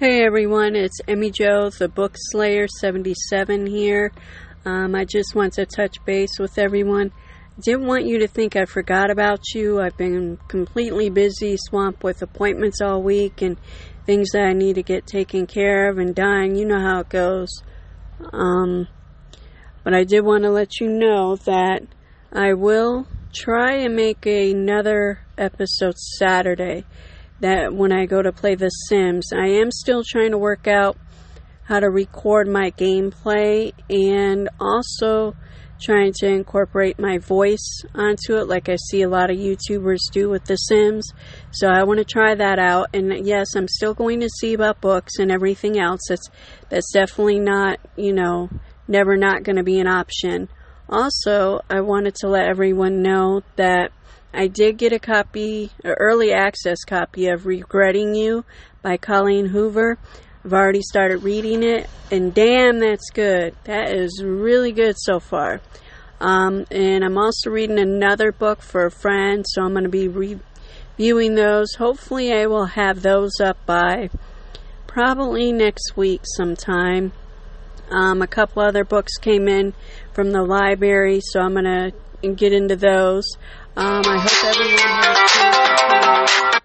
Hey everyone, it's Emmy Joe, the Book Slayer 77 here. Um, I just want to touch base with everyone. Didn't want you to think I forgot about you. I've been completely busy, swamped with appointments all week and things that I need to get taken care of and done. You know how it goes. Um, but I did want to let you know that I will try and make another episode Saturday that when I go to play The Sims. I am still trying to work out how to record my gameplay and also trying to incorporate my voice onto it like I see a lot of YouTubers do with The Sims. So I want to try that out and yes, I'm still going to see about books and everything else. That's that's definitely not, you know, never not going to be an option. Also, I wanted to let everyone know that I did get a copy, an early access copy of Regretting You by Colleen Hoover. I've already started reading it, and damn, that's good. That is really good so far. Um, and I'm also reading another book for a friend, so I'm going to be reviewing those. Hopefully, I will have those up by probably next week sometime. Um, a couple other books came in from the library, so I'm going to get into those. Um, I hope everyone has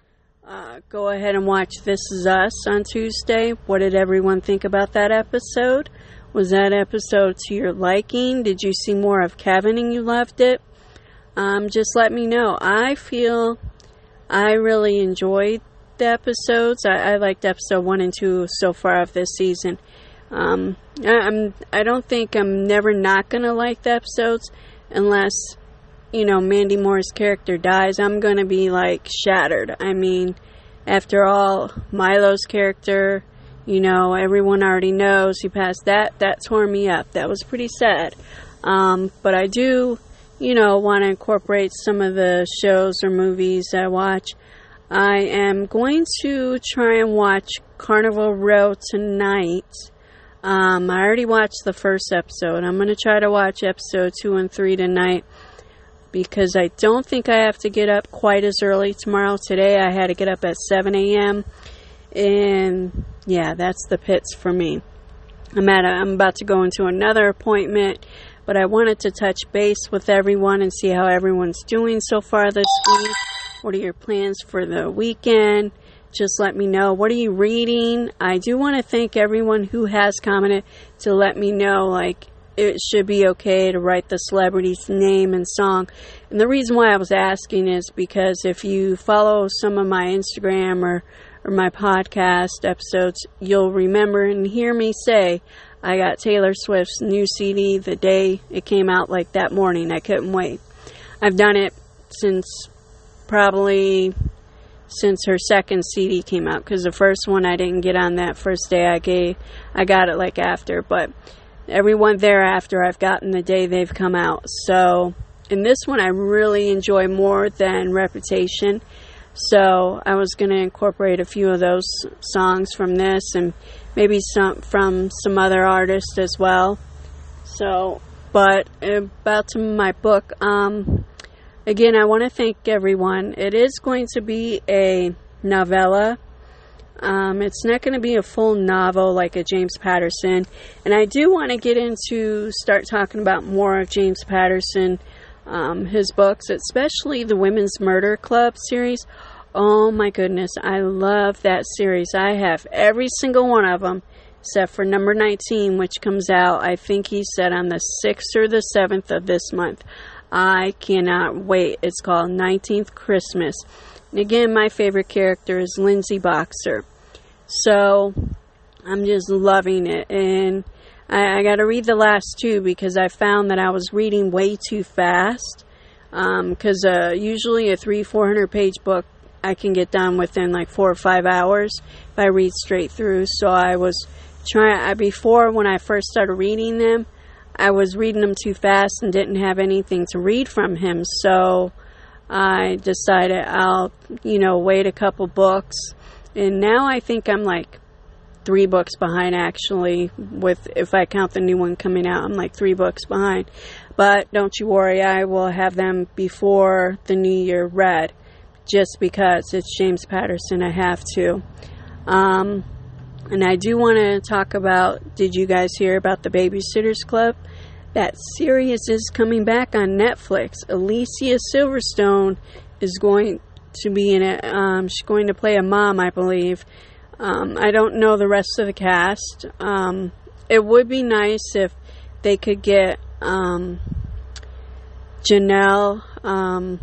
uh, go ahead and watch This Is Us on Tuesday. What did everyone think about that episode? Was that episode to your liking? Did you see more of Kevin and you loved it? Um, just let me know. I feel I really enjoyed the episodes. I, I liked episode one and two so far of this season. Um, I, I'm I don't think I'm never not gonna like the episodes unless you know, Mandy Moore's character dies, I'm to be like shattered. I mean, after all, Milo's character, you know, everyone already knows he passed that. That tore me up. That was pretty sad. Um, but I do, you know, want to incorporate some of the shows or movies I watch. I am going to try and watch Carnival Row tonight. Um, I already watched the first episode. I'm going to try to watch episode two and three tonight because I don't think I have to get up quite as early tomorrow. Today I had to get up at 7 a.m. And yeah, that's the pits for me. I'm at a, I'm about to go into another appointment, but I wanted to touch base with everyone and see how everyone's doing so far this week. What are your plans for the weekend? Just let me know. What are you reading? I do want to thank everyone who has commented to let me know, like, it should be okay to write the celebrity's name and song. And the reason why I was asking is because if you follow some of my Instagram or, or my podcast episodes, you'll remember and hear me say I got Taylor Swift's new CD the day it came out, like that morning. I couldn't wait. I've done it since probably since her second CD came out because the first one I didn't get on that first day I gave I got it like after but everyone thereafter I've gotten the day they've come out. So in this one, I really enjoy more than Reputation. So I was going to incorporate a few of those songs from this and maybe some from some other artists as well. So, but about to my book, um, again, I want to thank everyone. It is going to be a novella um, it's not going to be a full novel like a James Patterson. And I do want to get into, start talking about more of James Patterson, um, his books, especially the Women's Murder Club series. Oh my goodness, I love that series. I have every single one of them except for number 19, which comes out, I think he said, on the 6th or the 7th of this month. I cannot wait. It's called 19th Christmas. And again, my favorite character is Lindsay Boxer. So I'm just loving it. And I, I got to read the last two because I found that I was reading way too fast. Because um, uh, usually a three, four hundred page book I can get done within like four or five hours if I read straight through. So I was trying, before when I first started reading them, I was reading them too fast and didn't have anything to read from him. So I decided I'll, you know, wait a couple books. And now I think I'm like three books behind actually with if I count the new one coming out I'm like three books behind but don't you worry I will have them before the new year read just because it's James Patterson I have to um, And I do want to talk about did you guys hear about the Babysitters Club? That series is coming back on Netflix. Alicia Silverstone is going to be in it. Um, she's going to play a mom, I believe. Um, I don't know the rest of the cast. Um, it would be nice if they could get um, Janel. Um,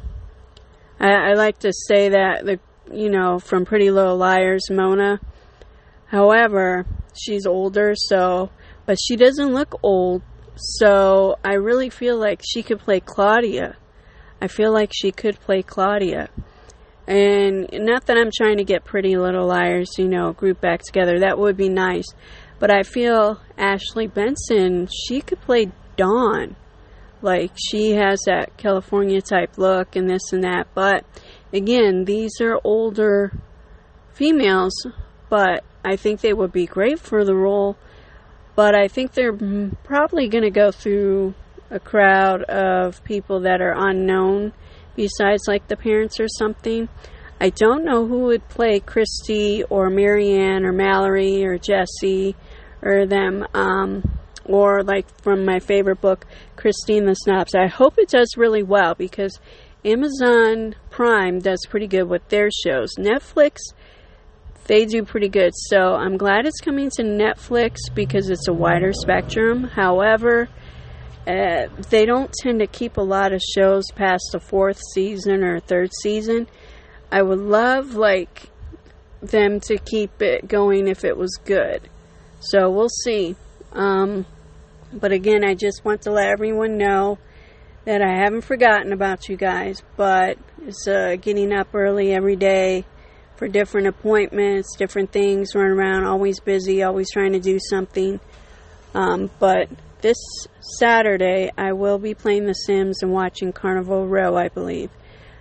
I, I, like to say that the you know from Pretty Little Liars, Mona. However, she's older, so but she doesn't look old. So I really feel like she could play Claudia. I feel like she could play Claudia. And not that I'm trying to get Pretty Little Liars, you know, group back together. That would be nice. But I feel Ashley Benson, she could play Dawn. Like, she has that California type look and this and that. But again, these are older females, but I think they would be great for the role. But I think they're probably going to go through a crowd of people that are unknown besides like the parents or something. I don't know who would play Kristy or Mary Anne or Mallory or Jessi or them, um, or like from my favorite book, Kristy and the Snobs. I hope it does really well because Amazon Prime does pretty good with their shows. Netflix, they do pretty good. So I'm glad it's coming to Netflix because it's a wider spectrum. However, uh, they don't tend to keep a lot of shows past the fourth season or third season. I would love like them to keep it going if it was good. So we'll see. Um, but again, I just want to let everyone know that I haven't forgotten about you guys, but it's uh, getting up early every day for different appointments, different things, run around, always busy, always trying to do something. Um, but this Saturday, I will be playing The Sims and watching Carnival Row, I believe.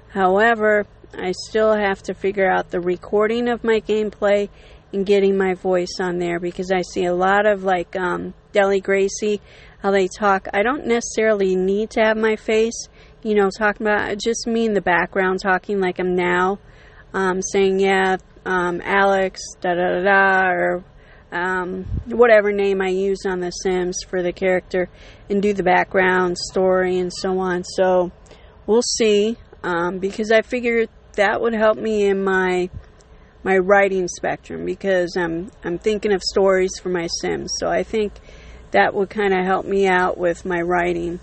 However, I still have to figure out the recording of my gameplay and getting my voice on there because I see a lot of like um, Deligracy, how they talk. I don't necessarily need to have my face, you know, talking about, I just mean the background, talking like I'm now, um, saying, yeah, um, Alex, da da da da, or um, whatever name I use on The Sims for the character and do the background story and so on. So we'll see um, because I figured that would help me in my my writing spectrum because I'm I'm thinking of stories for my Sims. So I think that would kind of help me out with my writing.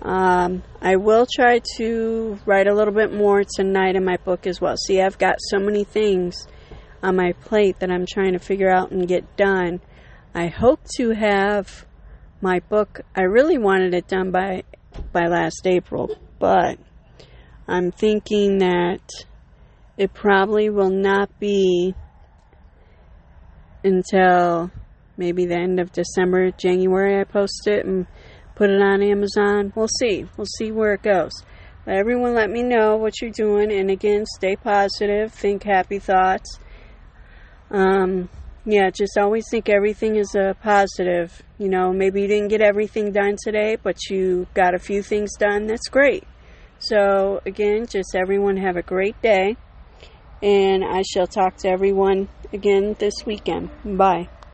Um, I will try to write a little bit more tonight in my book as well. See, I've got so many things on my plate that I'm trying to figure out and get done. I hope to have my book. I really wanted it done by by last April, but I'm thinking that it probably will not be until maybe the end of December, January. I post it and put it on Amazon. We'll see. We'll see where it goes. But everyone, let me know what you're doing, and again, stay positive, think happy thoughts um, yeah, just always think everything is a positive. You know, maybe you didn't get everything done today, but you got a few things done. That's great. So, again, just everyone have a great day. And I shall talk to everyone again this weekend. Bye.